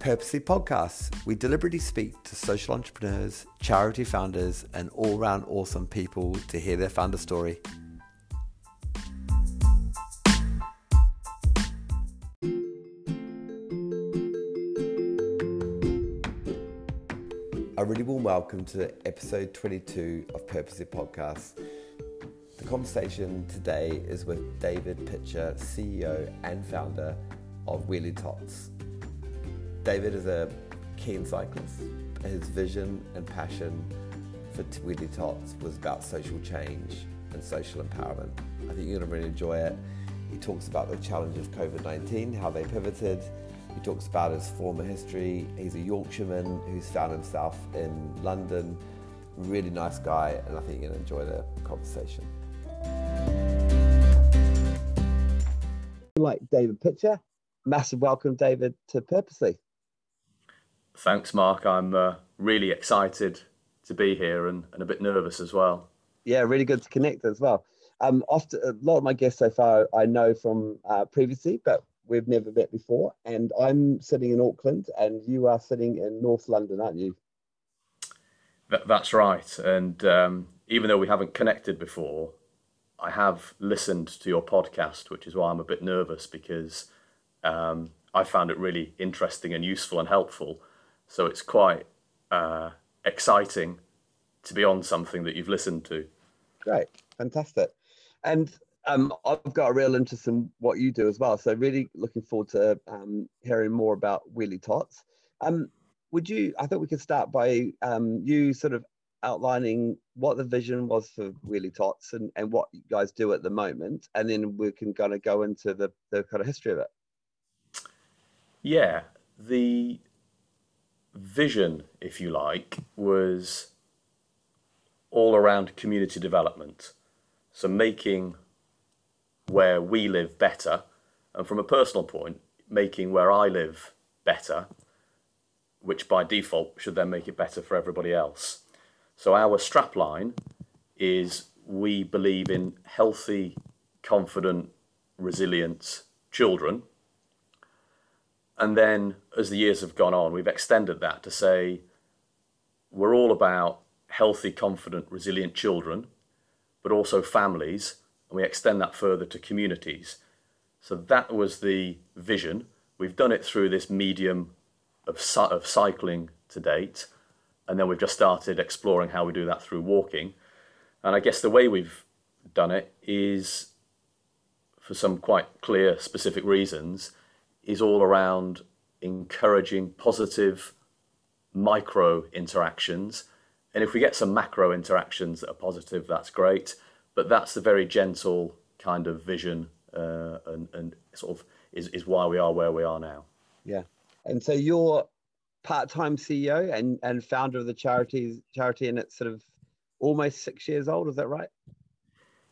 Purposely Podcasts. We deliberately speak to social entrepreneurs, charity founders, and all round awesome people to hear their founder story. A really warm welcome to episode 22 of Purposely Podcasts. The conversation today is with David Pitcher, CEO and founder of Wheelie Tots. David is a keen cyclist. His vision and passion for Wheelie Tots was about social change and social empowerment. I think you're going to really enjoy it. He talks about the challenge of COVID 19, how they pivoted. He talks about his former history. He's a Yorkshireman who's found himself in London. Really nice guy, and I think you're going to enjoy the conversation. Like David Pitcher, massive welcome, David, to Purposely. Thanks, Mark. I'm uh, really excited to be here and, and a bit nervous as well. Yeah, really good to connect as well. Um, often, a lot of my guests so far I know from uh, previously, but we've never met before. And I'm sitting in Auckland, and you are sitting in North London, aren't you? That, that's right. And um, even though we haven't connected before, I have listened to your podcast, which is why I'm a bit nervous because um, I found it really interesting and useful and helpful. So it's quite uh, exciting to be on something that you've listened to. Great, fantastic. And um, I've got a real interest in what you do as well. So really looking forward to um, hearing more about Wheelie Tots. Um, would you? I think we could start by um, you sort of outlining what the vision was for Wheelie Tots and, and what you guys do at the moment, and then we can kind of go into the, the kind of history of it. Yeah, the vision, if you like, was all around community development. So making where we live better, and from a personal point, making where I live better, which by default should then make it better for everybody else. So our strapline is we believe in healthy, confident, resilient children and then as the years have gone on, we've extended that to say we're all about healthy, confident, resilient children, but also families, and we extend that further to communities. So that was the vision. We've done it through this medium of, of cycling to date, and then we've just started exploring how we do that through walking. And I guess the way we've done it is, for some quite clear, specific reasons, is all around encouraging positive micro interactions. And if we get some macro interactions that are positive, that's great. But that's the very gentle kind of vision uh, and, and sort of is, is why we are where we are now. Yeah. And so you're part-time CEO and, and founder of the charity charity and it's sort of almost six years old, is that right?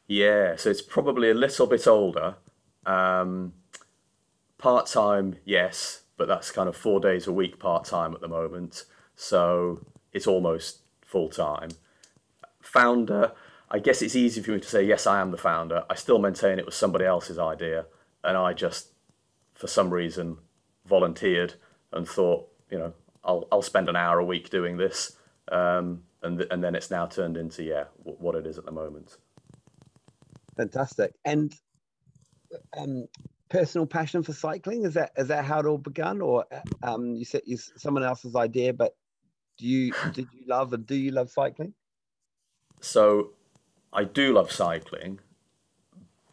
Yeah, so it's probably a little bit older. Um, Part time, yes, but that's kind of four days a week part time at the moment. So it's almost full time. Founder, I guess it's easy for me to say, yes, I am the founder. I still maintain it was somebody else's idea. And I just, for some reason, volunteered and thought, you know, I'll, I'll spend an hour a week doing this. Um, and, th- and then it's now turned into, yeah, w- what it is at the moment. Fantastic. And um, personal passion for cycling? Is that is that how it all begun, or um, you said it's someone else's idea? But do you did you love and do you love cycling? So, I do love cycling,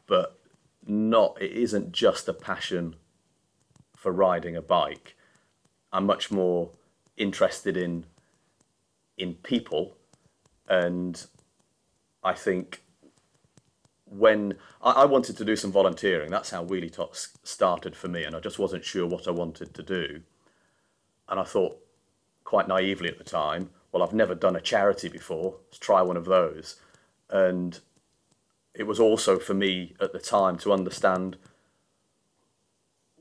but not. It isn't just a passion for riding a bike. I'm much more interested in in people, and I think when I, I, wanted to do some volunteering, that's how Wheelie Tots started for me, and I just wasn't sure what I wanted to do. And I thought, quite naively at the time, well, I've never done a charity before, let's try one of those. And it was also for me at the time to understand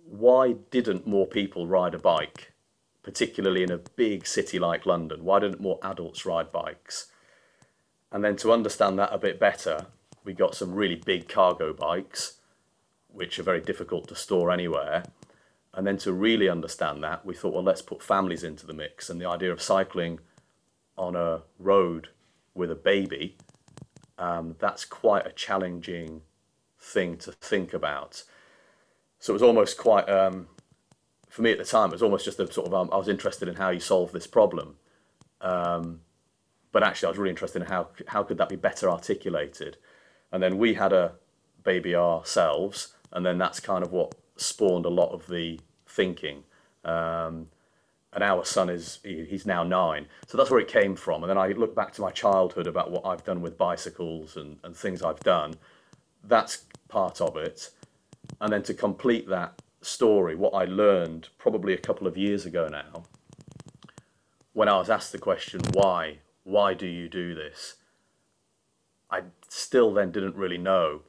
why didn't more people ride a bike, particularly in a big city like London? Why didn't more adults ride bikes? And then to understand that a bit better, we got some really big cargo bikes, which are very difficult to store anywhere. And then to really understand that, we thought, well, let's put families into the mix. And the idea of cycling on a road with a baby, um, that's quite a challenging thing to think about. So it was almost quite, um, for me at the time, it was almost just a sort of, um, I was interested in how you solve this problem. Um, but actually, I was really interested in how, how could that be better articulated. And then we had a baby ourselves, and then that's kind of what spawned a lot of the thinking. Um, and our son is he, he's now nine, so that's where it came from. And then I look back to my childhood about what I've done with bicycles and, and things I've done. That's part of it. And then to complete that story, what I learned probably a couple of years ago now, when I was asked the question, why? Why do you do this? I still then didn't really know.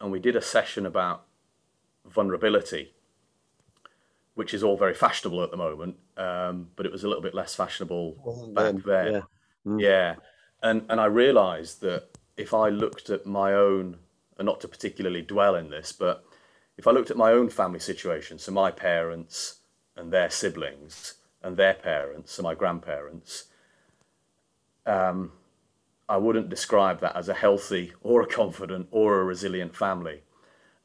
And we did a session about vulnerability, which is all very fashionable at the moment, um, but it was a little bit less fashionable back then. then. Yeah. Mm. yeah. And, and I realized that if I looked at my own, and not to particularly dwell in this, but if I looked at my own family situation, so my parents and their siblings and their parents and my grandparents, um, I wouldn't describe that as a healthy or a confident or a resilient family.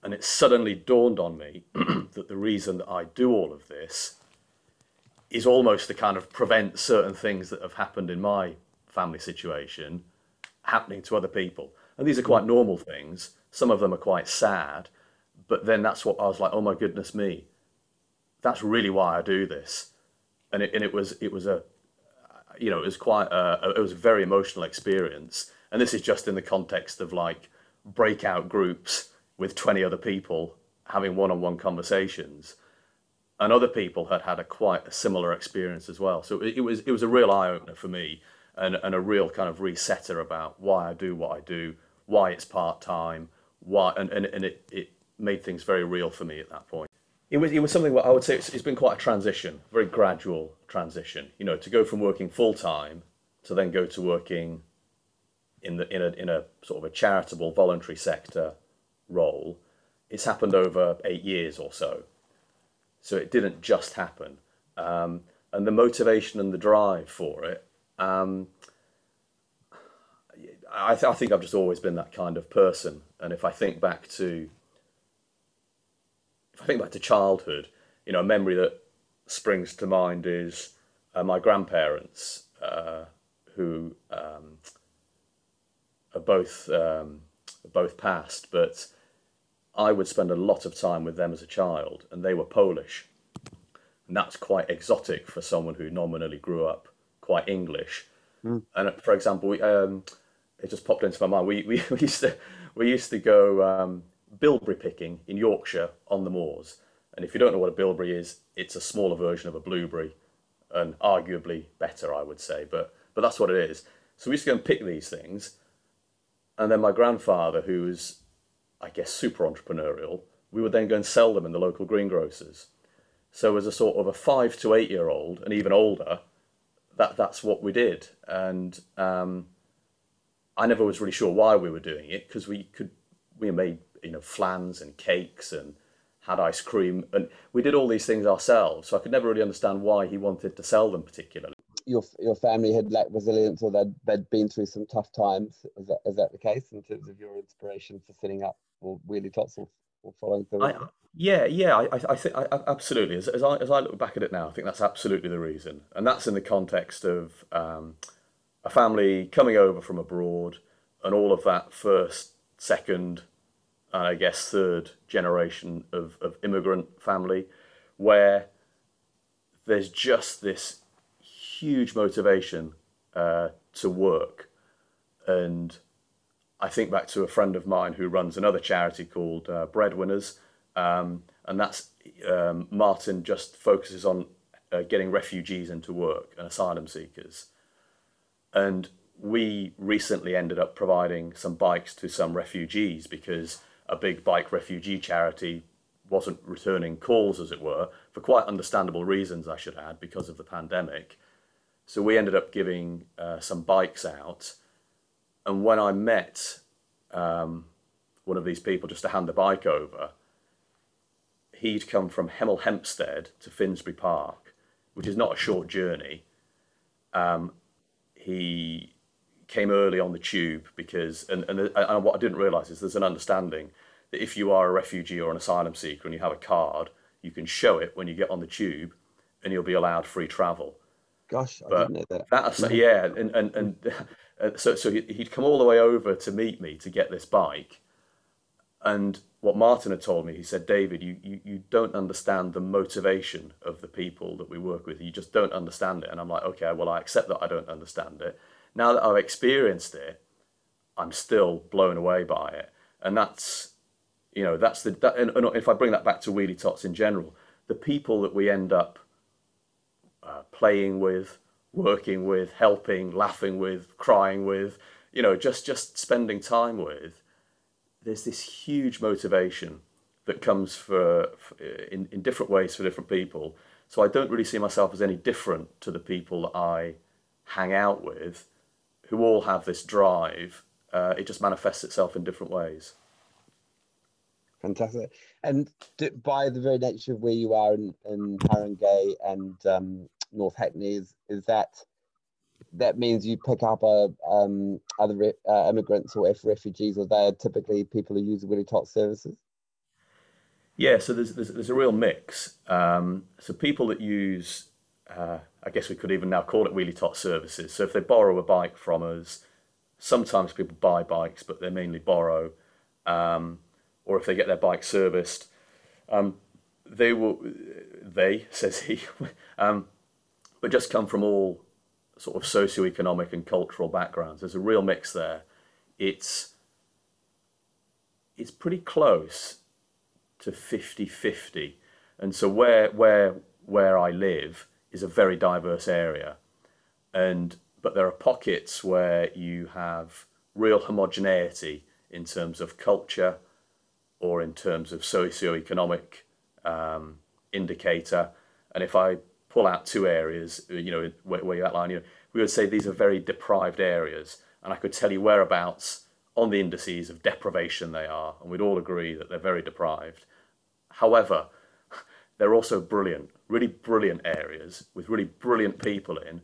And it suddenly dawned on me that the reason that I do all of this is almost to kind of prevent certain things that have happened in my family situation happening to other people. And these are quite normal things. Some of them are quite sad. But then that's what I was like, oh my goodness me, that's really why I do this. And it, and it was it was a you know it was quite it was a very emotional experience. And this is just in the context of like breakout groups with 20 other people having one-on-one conversations. And other people had had a quite a similar experience as well. So it, it was it was a real eye-opener for me and, and a real kind of resetter about why I do what I do why it's part-time why and, and, and it, it made things very real for me at that point it was it was something that I would say it's, it's been quite a transition very gradual transition you know to go from working full-time to then go to working in the in a in a sort of a charitable voluntary sector role, it's happened over eight years or so. So it didn't just happen. Um, and the motivation and the drive for it, um, I, th- I, think I've just always been that kind of person. And if I think back to, if I think back to childhood, you know, a memory that springs to mind is uh, my grandparents, uh, who um, are both um, both passed, but I would spend a lot of time with them as a child, and they were Polish. And that's quite exotic for someone who nominally grew up quite English. Mm. And for example, we, um, it just popped into my mind. We, we, we used to we used to go um, bilberry picking in Yorkshire on the moors. And if you don't know what a bilberry is, it's a smaller version of a blueberry, and arguably better, I would say. But but that's what it is. So we used to go and pick these things, and then my grandfather, who was I guess, super entrepreneurial, we would then go and sell them in the local greengrocers. So as a sort of a five to eight year old and even older, that that's what we did. And um, I never was really sure why we were doing it because we could we made you know flans and cakes and had ice cream and we did all these things ourselves. So I could never really understand why he wanted to sell them particularly. Your your family had lacked resilience or they'd, they'd been through some tough times. Is that, is that the case in terms of your inspiration for setting up or Wheelie Tots or, or following through? I, yeah, yeah, I, I think I, absolutely. As, as, I, as I look back at it now, I think that's absolutely the reason, and that's in the context of um, a family coming over from abroad and all of that first, second, I guess third generation of, of immigrant family, where there's just this huge motivation uh, to work and I think back to a friend of mine who runs another charity called uh, Breadwinners, um, and that's um, Martin just focuses on uh, getting refugees into work and asylum seekers. And we recently ended up providing some bikes to some refugees because a big bike refugee charity wasn't returning calls, as it were, for quite understandable reasons, I should add, because of the pandemic. So we ended up giving uh, some bikes out and when I met um, one of these people just to hand the bike over, he'd come from Hemel Hempstead to Finsbury Park, which is not a short journey. Um, he came early on the tube because, and, and, uh, and what I didn't realise is there's an understanding that if you are a refugee or an asylum seeker and you have a card, you can show it when you get on the tube and you'll be allowed free travel. Gosh, I but didn't know that. That's, yeah, and, and, and so, so he'd come all the way over to meet me to get this bike. And what Martin had told me, he said, David, you, you, you don't understand the motivation of the people that we work with. You just don't understand it. And I'm like, okay, well, I accept that I don't understand it. Now that I've experienced it, I'm still blown away by it. And that's you know, that's the that, and, and if I bring that back to wheelie tots in general, the people that we end up uh, playing with, working with, helping, laughing with, crying with, you know, just just spending time with, there's this huge motivation that comes for, for in, in different ways for different people. So I don't really see myself as any different to the people that I hang out with, who all have this drive. Uh, it just manifests itself in different ways. Fantastic. And by the very nature of where you are in, in Haringey and um, North Hackney, is, is that that means you pick up a, um, other uh, immigrants or F refugees, or they are typically people who use Wheelie Tot services? Yeah, so there's, there's, there's a real mix. Um, so people that use, uh, I guess we could even now call it Wheelie Tot services. So if they borrow a bike from us, sometimes people buy bikes, but they mainly borrow. Um, or if they get their bike serviced, um, they will, they, says he, um, but just come from all sort of socio-economic and cultural backgrounds. There's a real mix there. It's, it's pretty close to 50-50. And so where, where, where I live is a very diverse area. And, but there are pockets where you have real homogeneity in terms of culture, or in terms of socio-economic um, indicator. And if I pull out two areas, you know, where, where you outline, you know, we would say these are very deprived areas, and I could tell you whereabouts on the indices of deprivation they are, and we'd all agree that they're very deprived. However, they're also brilliant, really brilliant areas with really brilliant people in,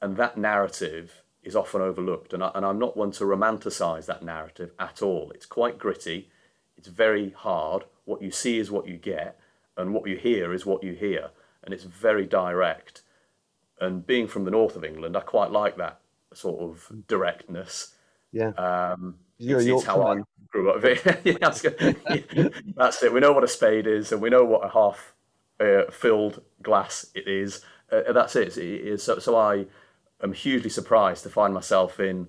and that narrative is often overlooked. And, I, and I'm not one to romanticize that narrative at all. It's quite gritty, it's very hard. What you see is what you get, and what you hear is what you hear, and it's very direct. And being from the north of England, I quite like that sort of directness. Yeah. Um, You're it's, how I grew up. yeah, that's, it. We know what a spade is, and we know what a half uh, filled glass it is. Uh, that's it. it is, so, so I am hugely surprised to find myself in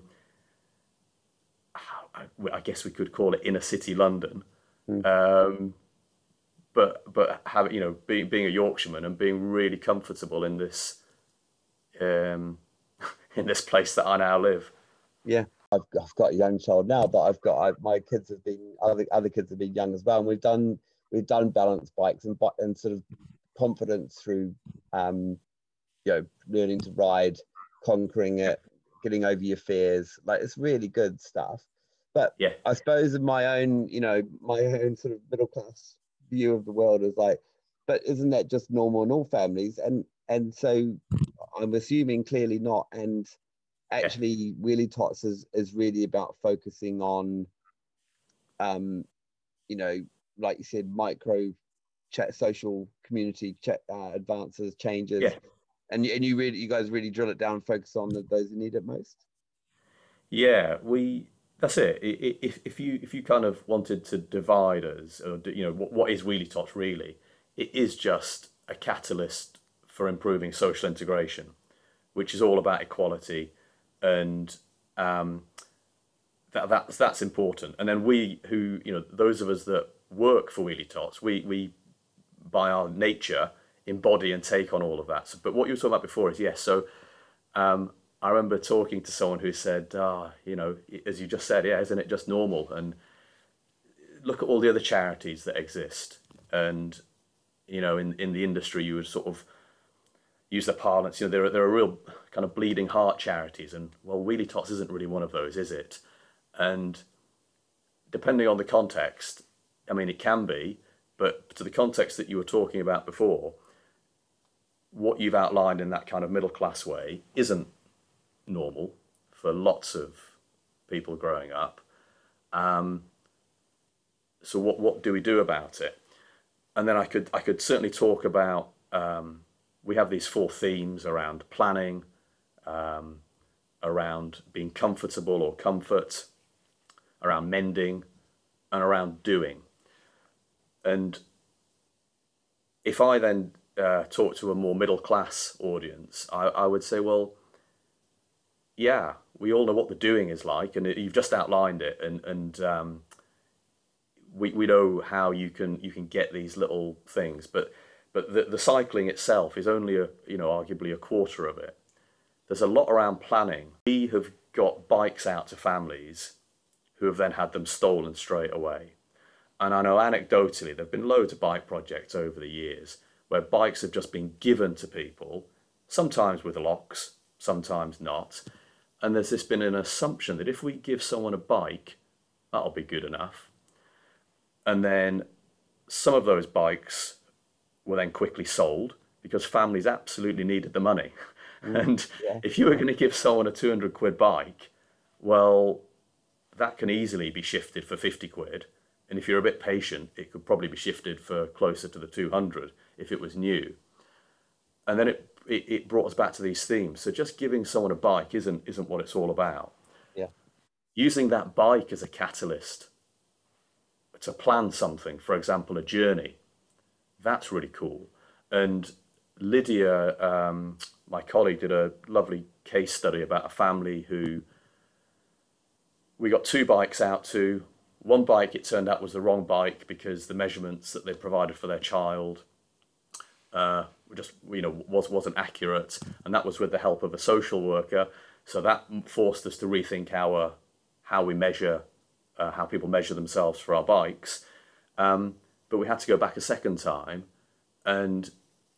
I guess we could call it inner city London. Mm. Um, but but have you know being being a Yorkshireman and being really comfortable in this um, in this place that I now live. Yeah, I've I've got a young child now, but I've got I, my kids have been other other kids have been young as well, and we've done we've done balance bikes and and sort of confidence through um, you know learning to ride, conquering it, getting over your fears. Like it's really good stuff. But yeah, I suppose in my own, you know, my own sort of middle class view of the world is like, but isn't that just normal in all families? And and so I'm assuming clearly not. And actually. Wheelie Tots is is really about focusing on, um, you know, like you said, micro chat, social community chat, uh, advances, changes. Yeah. And, and you really, you guys really drill it down, focus on the, those who need it most. Yeah, we that's it. If if you if you kind of wanted to divide us, or you know, what, what is Wheelie Tots really? It is just a catalyst for improving social integration, which is all about equality, and um, that that's that's important. And then we who you know those of us that work for Wheelie Tots, we we by our nature embody and take on all of that. So, but what you were talking about before is yes. So um, I remember talking to someone who said, ah, you know, as you just said, yeah, isn't it just normal? And look at all the other charities that exist. And, you know, in, in the industry, you would sort of use the parlance, you know, there are, there are real kind of bleeding heart charities. And, well, Wheelie Tots isn't really one of those, is it? And depending on the context, I mean, it can be, But to the context that you were talking about before, what you've outlined in that kind of middle class way isn't normal for lots of people growing up. Um, so what what do we do about it? And then I could I could certainly talk about um, we have these four themes around planning, um, around being comfortable or comfort, around mending, and around doing. And if I then uh, talk to a more middle class audience, I, I would say, well, yeah, we all know what the doing is like, and it, you've just outlined it, and and um, we we know how you can you can get these little things, but but the, the cycling itself is only a you know arguably a quarter of it. There's a lot around planning. We have got bikes out to families who have then had them stolen straight away. And I know anecdotally there have been loads of bike projects over the years where bikes have just been given to people, sometimes with locks, sometimes not. And there's this been an assumption that if we give someone a bike, that'll be good enough. And then some of those bikes were then quickly sold because families absolutely needed the money. Mm, and yeah. if you were going to give someone a 200 quid bike, well, that can easily be shifted for 50 quid. And if you're a bit patient, it could probably be shifted for closer to the 200 if it was new. And then it, it, it brought us back to these themes. So just giving someone a bike isn't, isn't what it's all about. Yeah. Using that bike as a catalyst to plan something, for example, a journey, that's really cool. And Lydia, um, my colleague, did a lovely case study about a family who we got two bikes out to. One bike, it turned out, was the wrong bike because the measurements that they provided for their child uh, just you know was wasn't accurate, and that was with the help of a social worker. So that forced us to rethink our how we measure, uh, how people measure themselves for our bikes. Um, but we had to go back a second time, and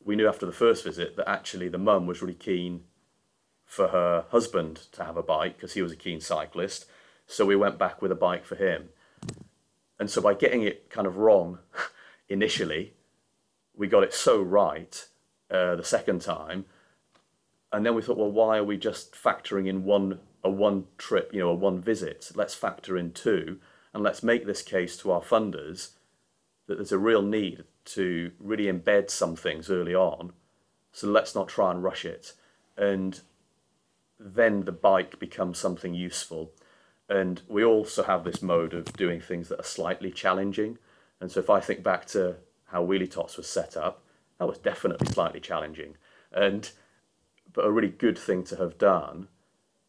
we knew after the first visit that actually the mum was really keen for her husband to have a bike because he was a keen cyclist. So we went back with a bike for him. And so by getting it kind of wrong initially, we got it so right uh, the second time. And then we thought, well, why are we just factoring in one a one trip, you know, a one visit? Let's factor in two, and let's make this case to our funders that there's a real need to really embed some things early on. So let's not try and rush it. And then the bike becomes something useful. And we also have this mode of doing things that are slightly challenging. And so if I think back to how Wheelie Tots was set up, that was definitely slightly challenging. And but a really good thing to have done.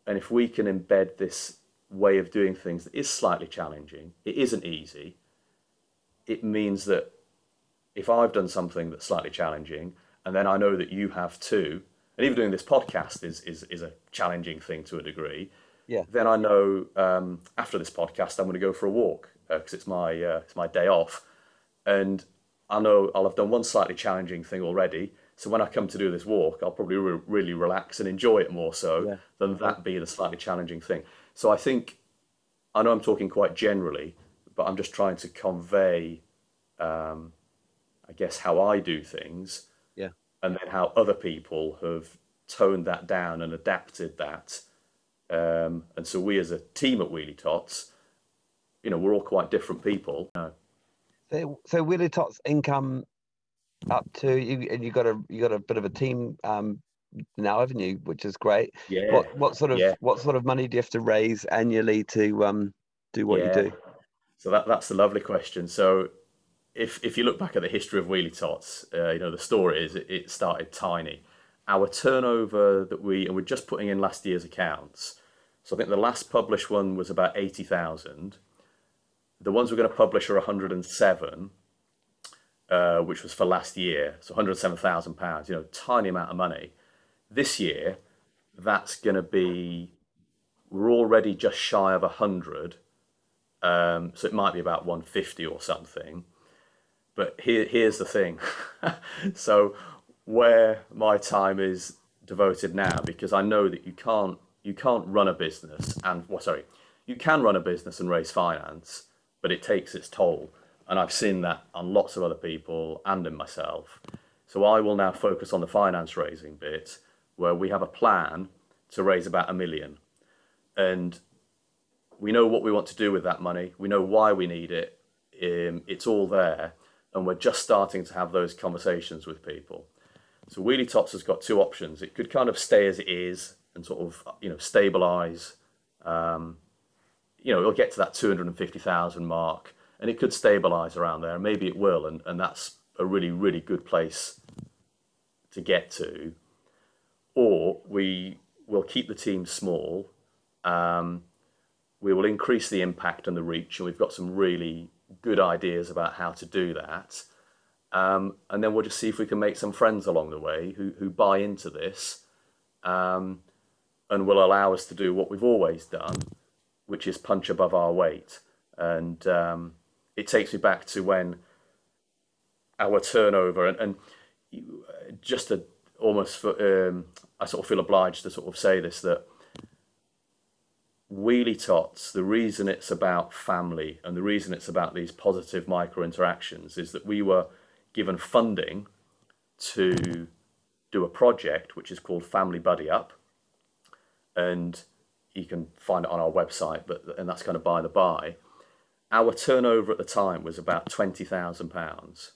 And if we can embed this way of doing things that is slightly challenging, it isn't easy, it means that if I've done something that's slightly challenging, and then I know that you have too, and even doing this podcast is is, is a challenging thing to a degree. Yeah. Then I know um, after this podcast I'm going to go for a walk because uh, it's my uh, it's my day off, and I know I'll have done one slightly challenging thing already. So when I come to do this walk, I'll probably re- really relax and enjoy it more so yeah. than that being a slightly challenging thing. So I think I know I'm talking quite generally, but I'm just trying to convey um, I guess, how I do things. Yeah. And then how other people have toned that down and adapted that. Um, and so we as a team at Wheelie Tots, you know, we're all quite different people. So, so Wheelie Tots income up to you, and you got a you got a bit of a team um, now, haven't you? Which is great. Yeah. What what sort of yeah. what sort of money do you have to raise annually to um, do what yeah. you do? So that that's a lovely question. So if if you look back at the history of Wheelie Tots, uh, you know the story is it, it, started tiny. Our turnover that we and we're just putting in last year's accounts. So I think the last published one was about eighty thousand. The ones we're going to publish are one hundred and seven, uh, which was for last year. So one hundred seven thousand pounds. You know, tiny amount of money. This year, that's going to be. We're already just shy of a hundred. Um, so it might be about 150 or something but here, here's the thing. so where my time is devoted now, because I know that you can't you can't run a business and well, sorry, you can run a business and raise finance, but it takes its toll. And I've seen that on lots of other people and in myself. So I will now focus on the finance raising bit where we have a plan to raise about a million. And we know what we want to do with that money. We know why we need it. Um, it's all there. And we're just starting to have those conversations with people. So Wheelie Tots has got two options. It could kind of stay as it is and sort of, you know, stabilize. Um, you know, it'll get to that 250,000 mark and it could stabilize around there. And maybe it will. And, and that's a really, really good place to get to. Or we will keep the team small. Um, we will increase the impact and the reach. And we've got some really good ideas about how to do that. Um, and then we'll just see if we can make some friends along the way who, who buy into this um, and will allow us to do what we've always done, which is punch above our weight. And um, it takes me back to when our turnover and, and just to almost for, um, I sort of feel obliged to sort of say this that Wheelie Tots, the reason it's about family and the reason it's about these positive micro interactions is that we were given funding to do a project which is called Family Buddy Up. And you can find it on our website, but and that's kind of by the by. Our turnover at the time was about twenty thousand pounds.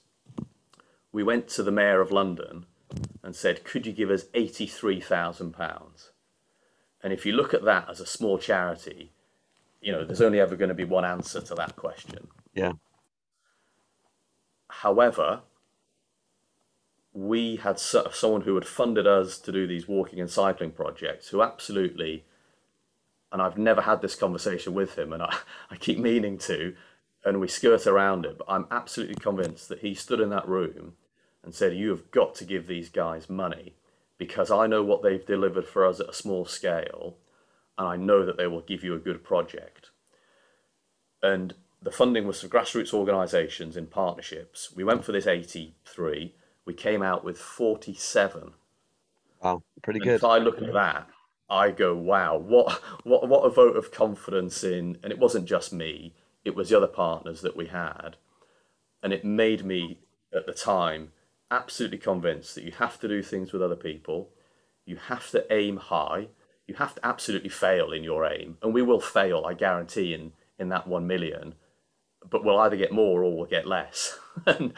We went to the mayor of London and said, "Could you give us eighty-three thousand pounds?" And if you look at that as a small charity, you know there's only ever going to be one answer to that question. Yeah. However, we had someone who had funded us to do these walking and cycling projects who absolutely, and I've never had this conversation with him, and I, I keep meaning to, and we skirt around it, but I'm absolutely convinced that he stood in that room and said, You have got to give these guys money because I know what they've delivered for us at a small scale, and I know that they will give you a good project. And the funding was for grassroots organisations in partnerships. We went for this 83. We came out with 47. Wow, pretty and good. If I look at that, I go, wow, what, what, what a vote of confidence in, and it wasn't just me, it was the other partners that we had. And it made me, at the time, absolutely convinced that you have to do things with other people. You have to aim high. You have to absolutely fail in your aim. And we will fail, I guarantee, in, in that 1 million but we'll either get more or we'll get less. and,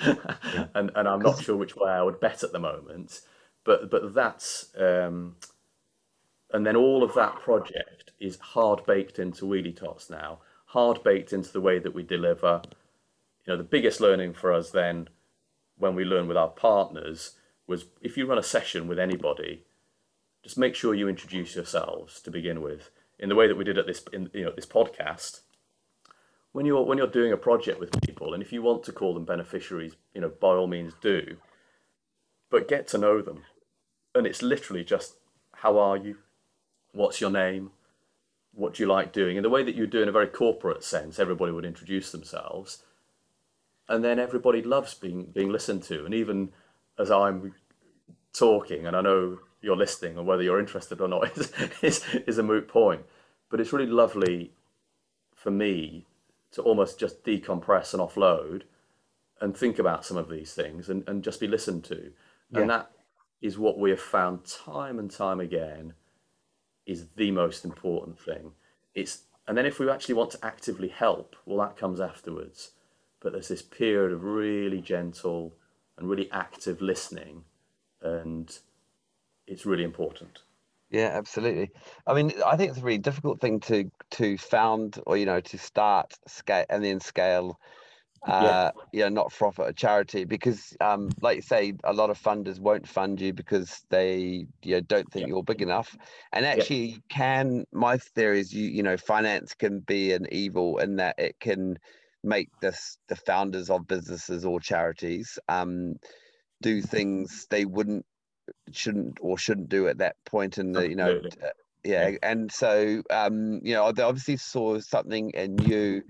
and, and I'm not sure which way I would bet at the moment. But but that's um, and then all of that project is hard baked into Wheelie Tots now, hard baked into the way that we deliver. You know, the biggest learning for us then, when we learn with our partners, was if you run a session with anybody, just make sure you introduce yourselves to begin with. In the way that we did at this, in, you know, this podcast, when you're when you're doing a project with people, and if you want to call them beneficiaries, you know, by all means do. But get to know them, and it's literally just how are you, what's your name, what do you like doing, in the way that you do in a very corporate sense. Everybody would introduce themselves, and then everybody loves being being listened to, and even as I'm talking, and I know you're listening, and whether you're interested or not is is, is a moot point. But it's really lovely for me to almost just decompress and offload and think about some of these things and, and just be listened to. Yeah. And that is what we have found time and time again is the most important thing. It's and then if we actually want to actively help, well that comes afterwards. But there's this period of really gentle and really active listening and it's really important. Yeah, absolutely. I mean, I think it's a really difficult thing to to found or you know to start scale and then scale. Uh, yeah. you know, not profit a charity because, um, like you say, a lot of funders won't fund you because they you know, don't think yeah. you're big enough. And actually, yeah. can my theory is you you know finance can be an evil in that it can make this the founders of businesses or charities um do things they wouldn't shouldn't or shouldn't do at that point in the you know uh, yeah. and so um you know they obviously saw something in you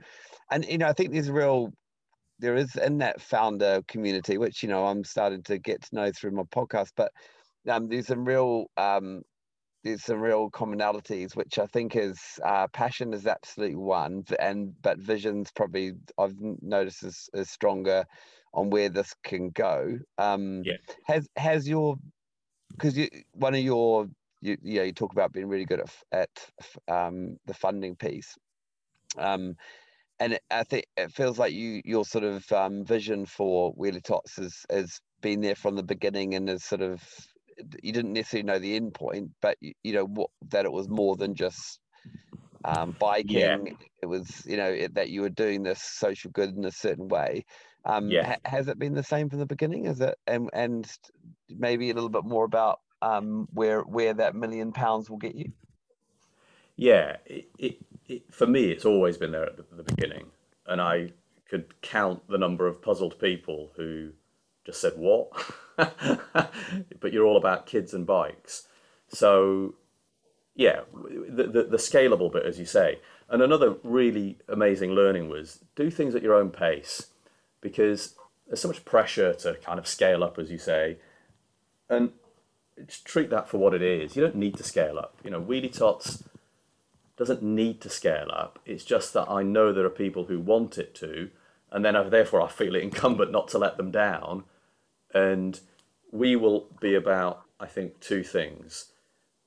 and you know i think there's real there is in that founder community which you know i'm starting to get to know through my podcast but um there's some real um there's some real commonalities, which I think is uh, passion is absolutely one, and but vision's probably I've noticed is, is stronger on where this can go. Um, yeah. Has has your because you one of your you yeah you talk about being really good at at um, the funding piece. Um, and I think it feels like you your sort of um, vision for Wheelie Tots has has been there from the beginning and is sort of you didn't necessarily know the end point, but you, you know what that it was more than just um, biking. Yeah. It was you know it, that you were doing this social good in a certain way. Um, yeah. Ha- has it been the same from the beginning? Is it and and maybe a little bit more about um, where where that million pounds will get you? Yeah, it, it, it, for me, it's always been there at the, the beginning, and I could count the number of puzzled people who just said what, but you're all about kids and bikes. So, yeah, the, the, the scalable bit, as you say. And another really amazing learning was do things at your own pace because there's so much pressure to kind of scale up, as you say, and just treat that for what it is. You don't need to scale up. You know, Wheelie Tots doesn't need to scale up. It's just that I know there are people who want it to, and then uh, therefore I feel it incumbent not to let them down. And we will be about, I think, two things.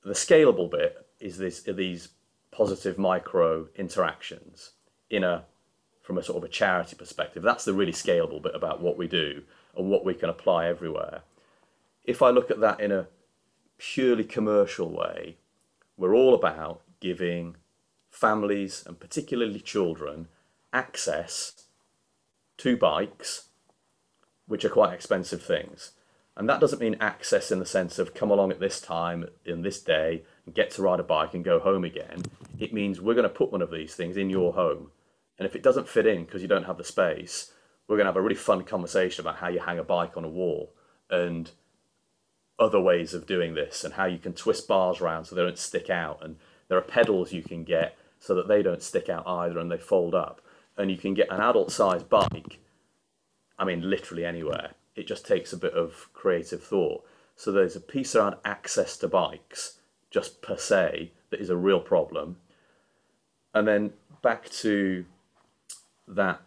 The scalable bit is this, these positive micro interactions in a from a sort of a charity perspective. That's the really scalable bit about what we do and what we can apply everywhere. If I look at that in a purely commercial way, we're all about giving families and particularly children access to bikes, which are quite expensive things. And that doesn't mean access in the sense of come along at this time in this day and get to ride a bike and go home again. It means we're going to put one of these things in your home and if it doesn't fit in because you don't have the space, we're going to have a really fun conversation about how you hang a bike on a wall and other ways of doing this and how you can twist bars around so they don't stick out. And there are pedals you can get so that they don't stick out either and they fold up. And you can get an adult sized bike, I mean, literally anywhere. It just takes a bit of creative thought. So there's a piece around access to bikes, just per se, that is a real problem. And then back to that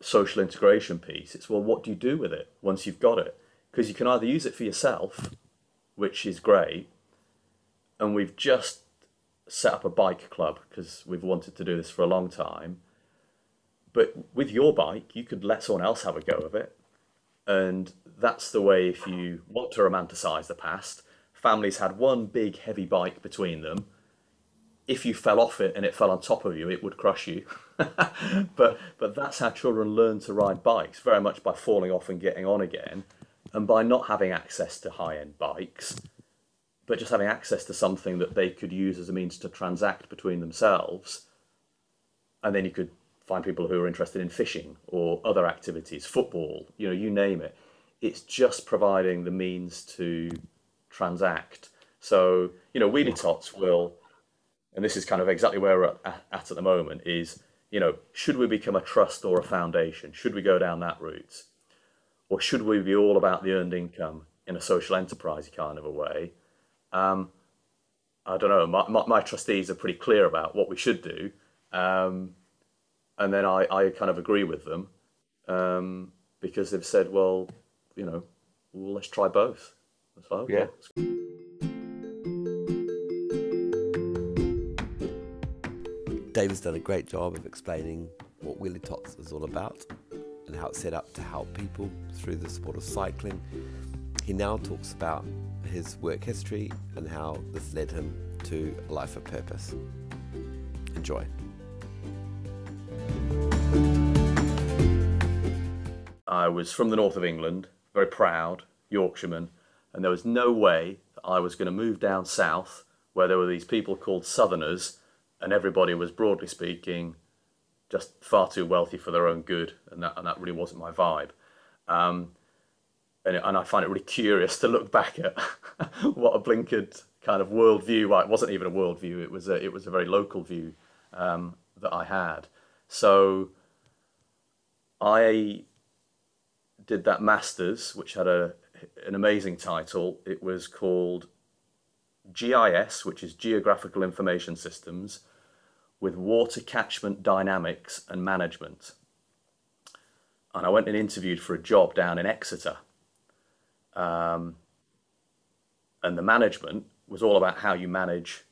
social integration piece, it's well, what do you do with it once you've got it? Because you can either use it for yourself, which is great, and we've just set up a bike club because we've wanted to do this for a long time. But with your bike, you could let someone else have a go of it. And that's the way if you want to romanticize the past. Families had one big heavy bike between them if you fell off it and it fell on top of you, it would crush you. but but that's how children learn to ride bikes, very much by falling off and getting on again, and by not having access to high end bikes, but just having access to something that they could use as a means to transact between themselves. And then you could find people who are interested in fishing or other activities, football, you know, you name it. It's just providing the means to transact. So, you know, Wheelie Tots will and this is kind of exactly where we're at, at at the moment, is, you know, should we become a trust or a foundation? Should we go down that route? Or should we be all about the earned income in a social enterprise kind of a way? Um, I don't know. My, my, my, trustees are pretty clear about what we should do. Um, and then I, I kind of agree with them um, because they've said, well, you know, well, let's try both. So, okay. yeah. David's done a great job of explaining what Wheelie Tots is all about and how it's set up to help people through the sport of cycling. He now talks about his work history and how this led him to a life of purpose. Enjoy. I was from the north of England, very proud Yorkshireman, and there was no way that I was going to move down south where there were these people called Southerners and everybody was broadly speaking just far too wealthy for their own good, and that and that really wasn't my vibe. Um, and, and I find it really curious to look back at what a blinkered kind of worldview. Well, it wasn't even a worldview; it was a, it was a very local view um, that I had. So I did that masters, which had a an amazing title. It was called GIS, which is Geographical Information Systems, with water catchment dynamics and management. And I went and interviewed for a job down in Exeter. Um, and the management was all about how you manage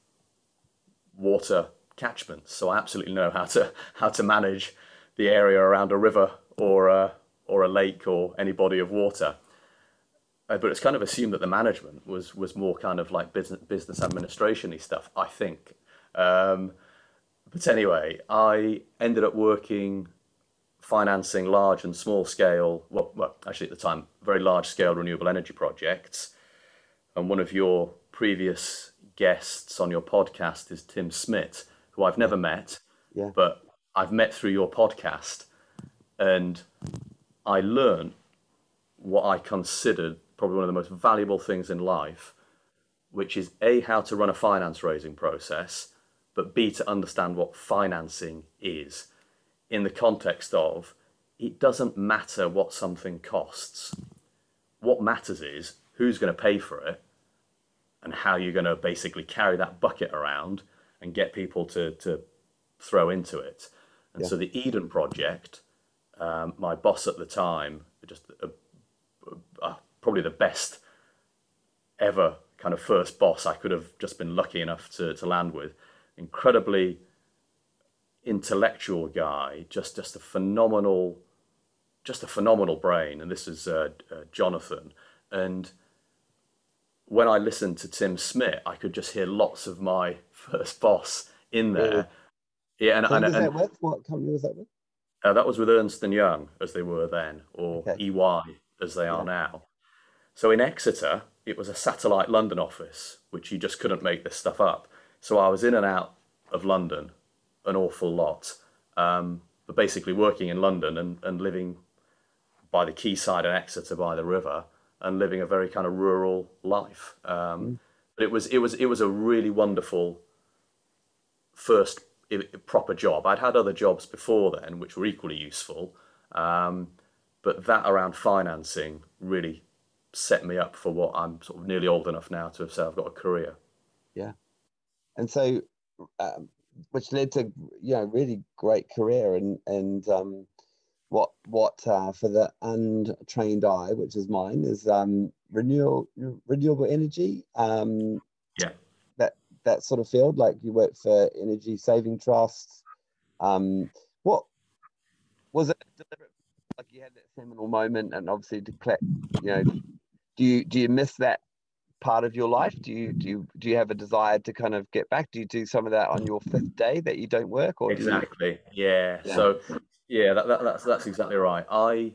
water catchments. So I absolutely know how to how to manage the area around a river or a, or a lake or any body of water. Uh, but it's kind of assumed that the management was was more kind of like business business administration stuff. I think. Um, but anyway, I ended up working financing large and small scale, well, well, actually at the time, very large scale renewable energy projects. And one of your previous guests on your podcast is Tim Smith, who I've never met, yeah. but I've met through your podcast. And I learned what I considered probably one of the most valuable things in life, which is A, how to run a finance raising process, but B, to understand what financing is in the context of it doesn't matter what something costs. What matters is who's going to pay for it and how you're going to basically carry that bucket around and get people to, to throw into it. And yeah. so the Eden project, um, my boss at the time, just a, a, a, probably the best ever kind of first boss I could have just been lucky enough to, to land with. Incredibly intellectual guy, just just a phenomenal, just a phenomenal brain. And this is uh, uh, Jonathan. And when I listened to Tim Smith, I could just hear lots of my first boss in there. Yeah, and, and, and, that with? What company was that with? Uh, that was with Ernst and Young, as they were then, or okay. EY as they are yeah. now. So in Exeter, it was a satellite London office, which you just couldn't make this stuff up. So I was in and out of London an awful lot, um, but basically working in London and, and living by the quayside in Exeter by the river and living a very kind of rural life. Um, mm. But it was it was it was a really wonderful first proper job. I'd had other jobs before then, which were equally useful, um, but that around financing really set me up for what I'm sort of nearly old enough now to have said I've got a career. Yeah, and so um, which led to you know really great career and and um, what what uh, for the untrained eye, which is mine, is um, renewable renewable energy. Um, yeah, that sort of field. Like you work for energy saving trusts. Um, what was it? Like you had that seminal moment, and obviously to clap. You know, do you do you miss that part of your life? Do you do you do you have a desire to kind of get back? Do you do some of that on your fifth day that you don't work? Or exactly, you... yeah. yeah. So yeah, that, that, that's that's exactly right. I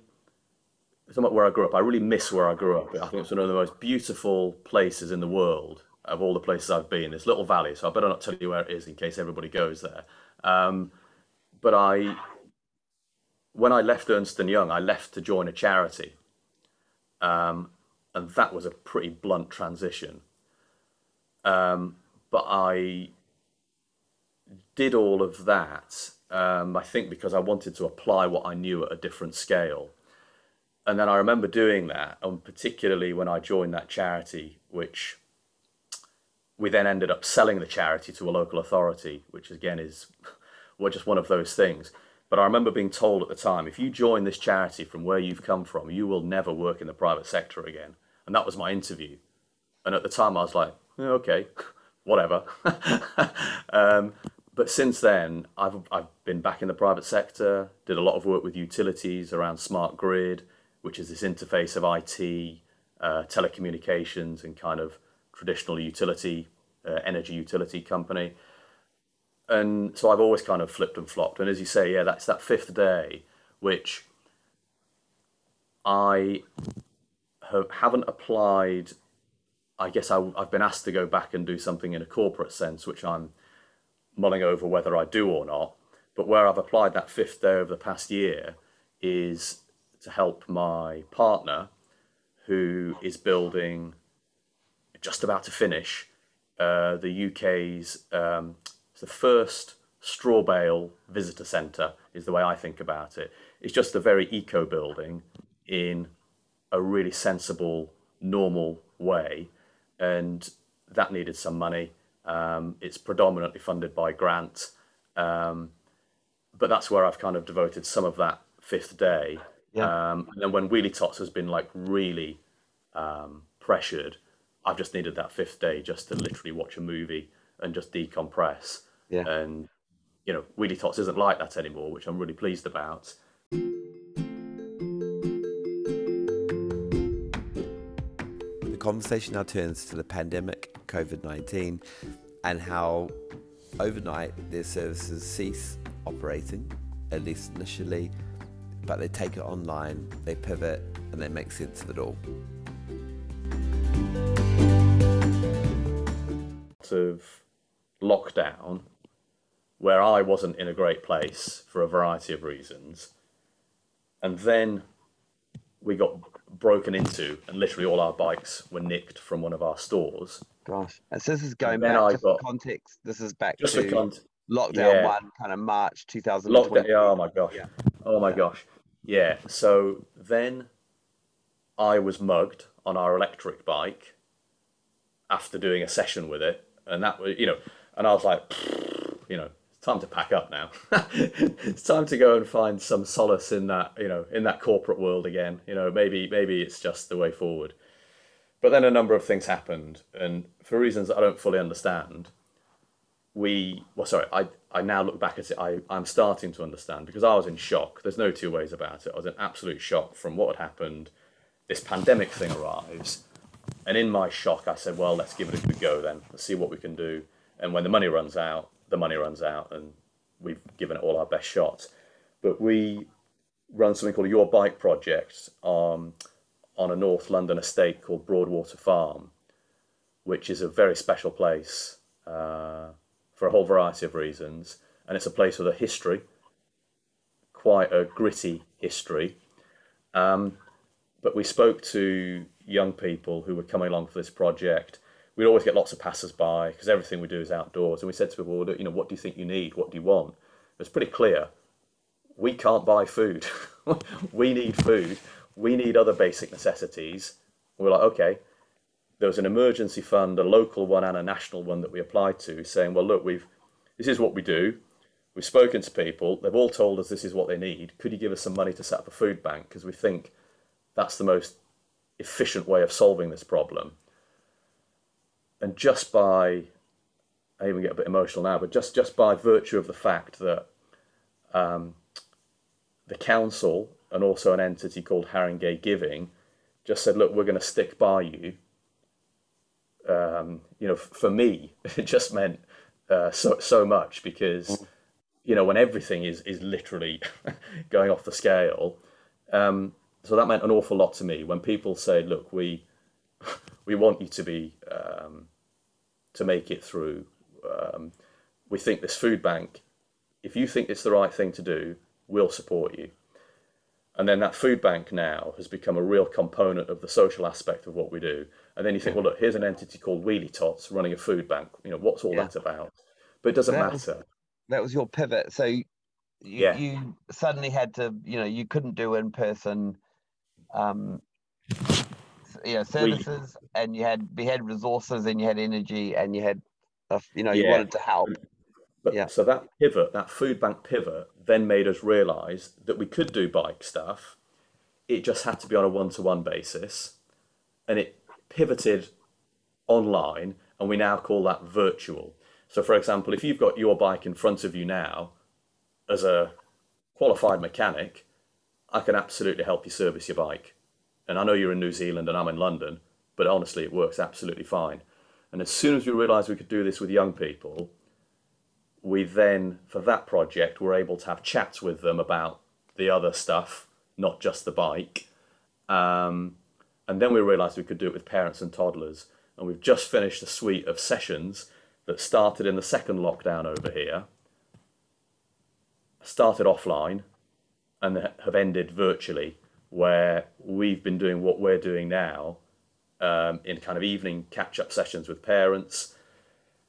somewhat where I grew up. I really miss where I grew up. I think it's one of the most beautiful places in the world of all the places I've been. This little valley, so I better not tell you where it is in case everybody goes there. Um, but I, when I left Ernst and Young, I left to join a charity. Um, and that was a pretty blunt transition. Um, but I did all of that, um, I think, because I wanted to apply what I knew at a different scale. And then I remember doing that, and particularly when I joined that charity, which we then ended up selling the charity to a local authority, which again is well, just one of those things. But I remember being told at the time, if you join this charity from where you've come from, you will never work in the private sector again and that was my interview. And at the time, I was like, yeah, okay, whatever. um, but since then, I've I've been back in the private sector. Did a lot of work with utilities around smart grid, which is this interface of IT, uh, telecommunications, and kind of traditional utility, uh, energy utility company. And so I've always kind of flipped and flopped. And as you say, yeah, that's that fifth day, which I have, haven't applied. I guess I, I've been asked to go back and do something in a corporate sense, which I'm mulling over whether I do or not. But where I've applied that fifth day over the past year is to help my partner, who is building, just about to finish, uh, the UK's um, the first straw bale visitor centre is the way I think about it. It's just a very eco building in a really sensible, normal way. And that needed some money. Um, it's predominantly funded by grant, um, but that's where I've kind of devoted some of that fifth day. Yeah. Um, and then when Wheelie Tots has been like really um, pressured, I've just needed that fifth day just to literally watch a movie and just decompress. Yeah. And you know, Wheelie Tots isn't like that anymore, which I'm really pleased about. The conversation now turns to the pandemic, COVID 19, and how overnight their services cease operating, at least initially, but they take it online, they pivot, and they make sense of it all. Lockdown where I wasn't in a great place for a variety of reasons. And then we got broken into, and literally all our bikes were nicked from one of our stores. Gosh. And so this is going back I just got- context. This is back Just to con- lockdown yeah. one, kind of March 2020. lockdown. Oh my gosh. Yeah. Oh my gosh. Yeah. So then I was mugged on our electric bike after doing a session with it, and that was you know, and I was like, you know, it's time to pack up now. it's time to go and find some solace in that you know in that corporate world again. You know, maybe maybe it's just the way forward. But then a number of things happened, and for reasons I don't fully understand, we well sorry I, I now look back at it I, I'm starting to understand because I was in shock there's no two ways about it I was in absolute shock from what had happened this pandemic thing arrives and in my shock I said well let's give it a good go then let's see what we can do and when the money runs out the money runs out and we've given it all our best shot. but we run something called Your Bike Project um, on a North London estate called Broadwater Farm which is a very special place uh, for a whole variety of reasons. And it's a place with a history, quite a gritty history. Um, but we spoke to young people who were coming along for this project. We'd always get lots of passers-by because everything we do is outdoors. And we said to people, well, you know, what do you think you need? What do you want? It was pretty clear. We can't buy food. we need food. We need other basic necessities. we're like, okay, there was an emergency fund, a local one and a national one that we applied to, saying, well, look, we've this is what we do. We've spoken to people. They've all told us this is what they need. Could you give us some money to set up a food bank? Because we think that's the most efficient way of solving this problem. And just by, I even get a bit emotional now, but just, just by virtue of the fact that um, the council and also an entity called Haringey Giving just said, look, we're going to stick by you um, you know, for me, it just meant uh, so so much because, you know, when everything is is literally going off the scale, um, so that meant an awful lot to me. When people say, "Look, we we want you to be um, to make it through," um, we think this food bank. If you think it's the right thing to do, we'll support you. And then that food bank now has become a real component of the social aspect of what we do. And then you think, well, look, here's an entity called Wheelie Tots running a food bank. You know, what's all Yeah. that about? But it doesn't That was- matter. That was your pivot. So you, Yeah. you suddenly had to, you know, you couldn't do in person, um, you know, services, and you had we had resources, and you had energy, and you had, uh, you know, you wanted to help. But Yeah. so that pivot, that food bank pivot, then made us realise that we could do bike stuff. It just had to be on a one-to-one basis, and it pivoted online, and we now call that virtual. So, for example, if you've got your bike in front of you now, as a qualified mechanic, I can absolutely help you service your bike. And I know you're in New Zealand and I'm in London, but honestly, it works absolutely fine. And as soon as we realised we could do this with young people, we then, for that project, were able to have chats with them about the other stuff, not just the bike. Um, and then we realised we could do it with parents and toddlers. And we've just finished a suite of sessions that started in the second lockdown over here, started offline, and have ended virtually, where we've been doing what we're doing now um, in kind of evening catch up sessions with parents.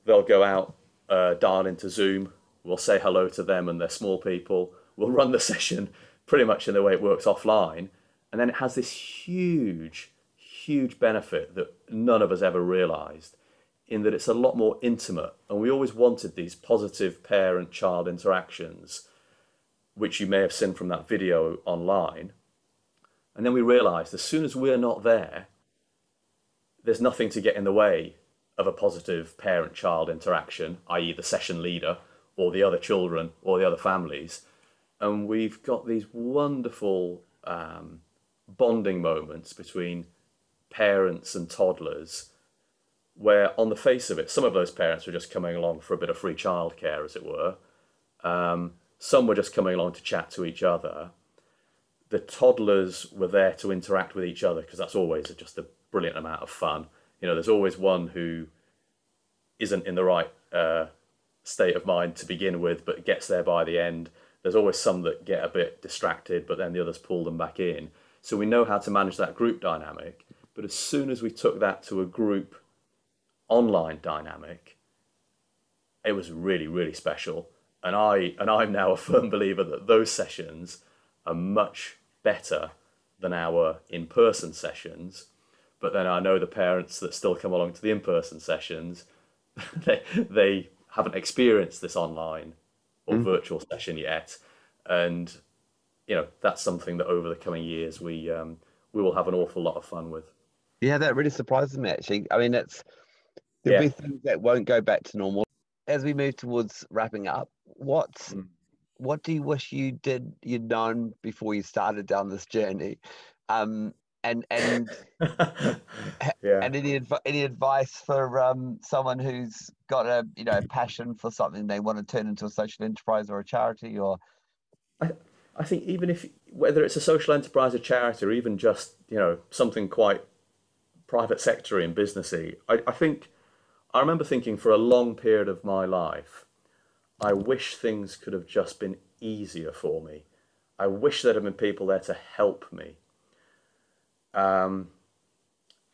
They'll go out, uh, dial into Zoom, we'll say hello to them and their small people, we'll run the session pretty much in the way it works offline. And then it has this huge, huge benefit that none of us ever realized. in that it's a lot more intimate. And we always wanted these positive parent child interactions, which you may have seen from that video online. And then we realized as soon as we're not there, there's nothing to get in the way of a positive parent child interaction, i.e., the session leader or the other children or the other families. And we've got these wonderful um, bonding moments between parents and toddlers where on the face of it, some of those parents were just coming along for a bit of free childcare, as it were. Um, some were just coming along to chat to each other. The toddlers were there to interact with each other because that's always just a brilliant amount of fun. You know, there's always one who isn't in the right uh, state of mind to begin with, but gets there by the end. There's always some that get a bit distracted, but then the others pull them back in. So we know how to manage that group dynamic. But as soon as we took that to a group online dynamic, it was really, really special. And I and I'm now a firm believer that those sessions are much better than our in-person sessions. But then I know the parents that still come along to the in-person sessions, they they haven't experienced this online or mm. virtual session yet, and you know that's something that over the coming years we um, we will have an awful lot of fun with. Yeah, that really surprises me. Actually, I mean, it's there'll yeah. be things that won't go back to normal as we move towards wrapping up. What mm. What do you wish you did you'd known before you started down this journey? Um, and and yeah. and any adv- any advice for um, someone who's got a you know passion for something they want to turn into a social enterprise or a charity or I, I think even if whether it's a social enterprise or charity or even just you know something quite private sector and businessy I, I think I remember thinking for a long period of my life, I wish things could have just been easier for me. I wish there had been people there to help me. Um,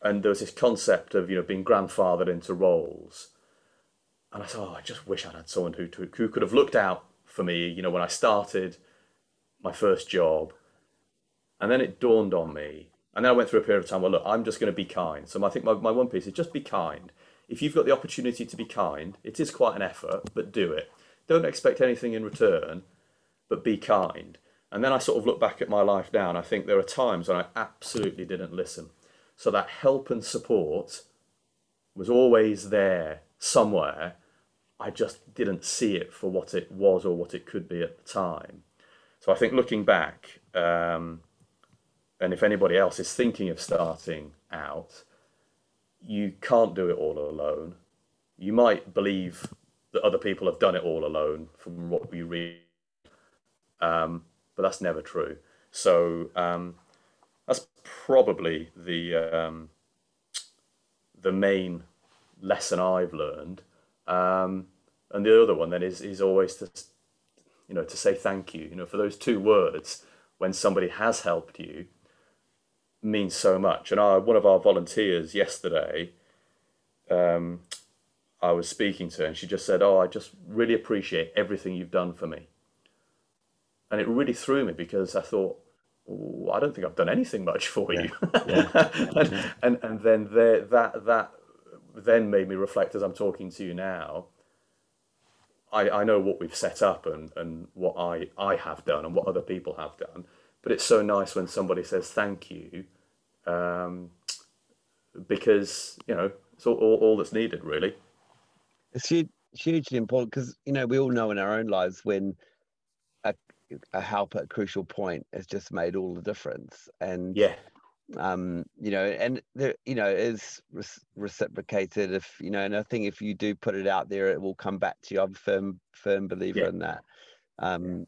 and there was this concept of you know being grandfathered into roles, and I thought, oh, I just wish I'd had someone who who could have looked out for me. You know, when I started my first job, and then it dawned on me, and then I went through a period of time. Well, look, I'm just going to be kind. So I think my, my one piece is just be kind if you've got the opportunity to be kind, it is quite an effort, but do it. Don't expect anything in return, but be kind. And then I sort of look back at my life now and I think there are times when I absolutely didn't listen. So that help and support was always there somewhere. I just didn't see it for what it was or what it could be at the time. So I think looking back, um, and if anybody else is thinking of starting out, you can't do it all alone. You might believe that other people have done it all alone from what we read, um, but that's never true. So um, that's probably the um, the main lesson I've learned. Um, and the other one then is is always to you know to say thank you. You know for those two words when somebody has helped you means so much. And our, one of our volunteers yesterday, um, I was speaking to her, and she just said, "Oh, I just really appreciate everything you've done for me." And it really threw me because I thought, I don't think I've done anything much for you. Yeah. and, and, and then there, that that then made me reflect as I'm talking to you now. I, I know what we've set up and, and what I, I have done and what other people have done. But it's so nice when somebody says thank you, um, because you know it's all, all, all that's needed really. It's huge, hugely important because you know we all know in our own lives when a, a help at a crucial point has just made all the difference, and yeah, um you know and the you know is reciprocated if you know and i think if you do put it out there it will come back to you i'm a firm firm believer yeah. in that um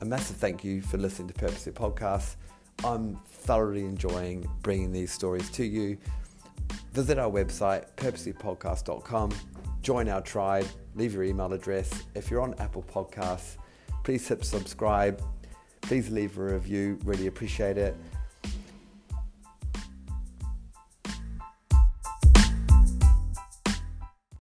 A massive thank you for listening to Purposely Podcast. I'm thoroughly enjoying bringing these stories to you. Visit our website, purposelypodcast.com, join our tribe, leave your email address. If you're on Apple Podcasts, please hit subscribe. Please leave a review, really appreciate it.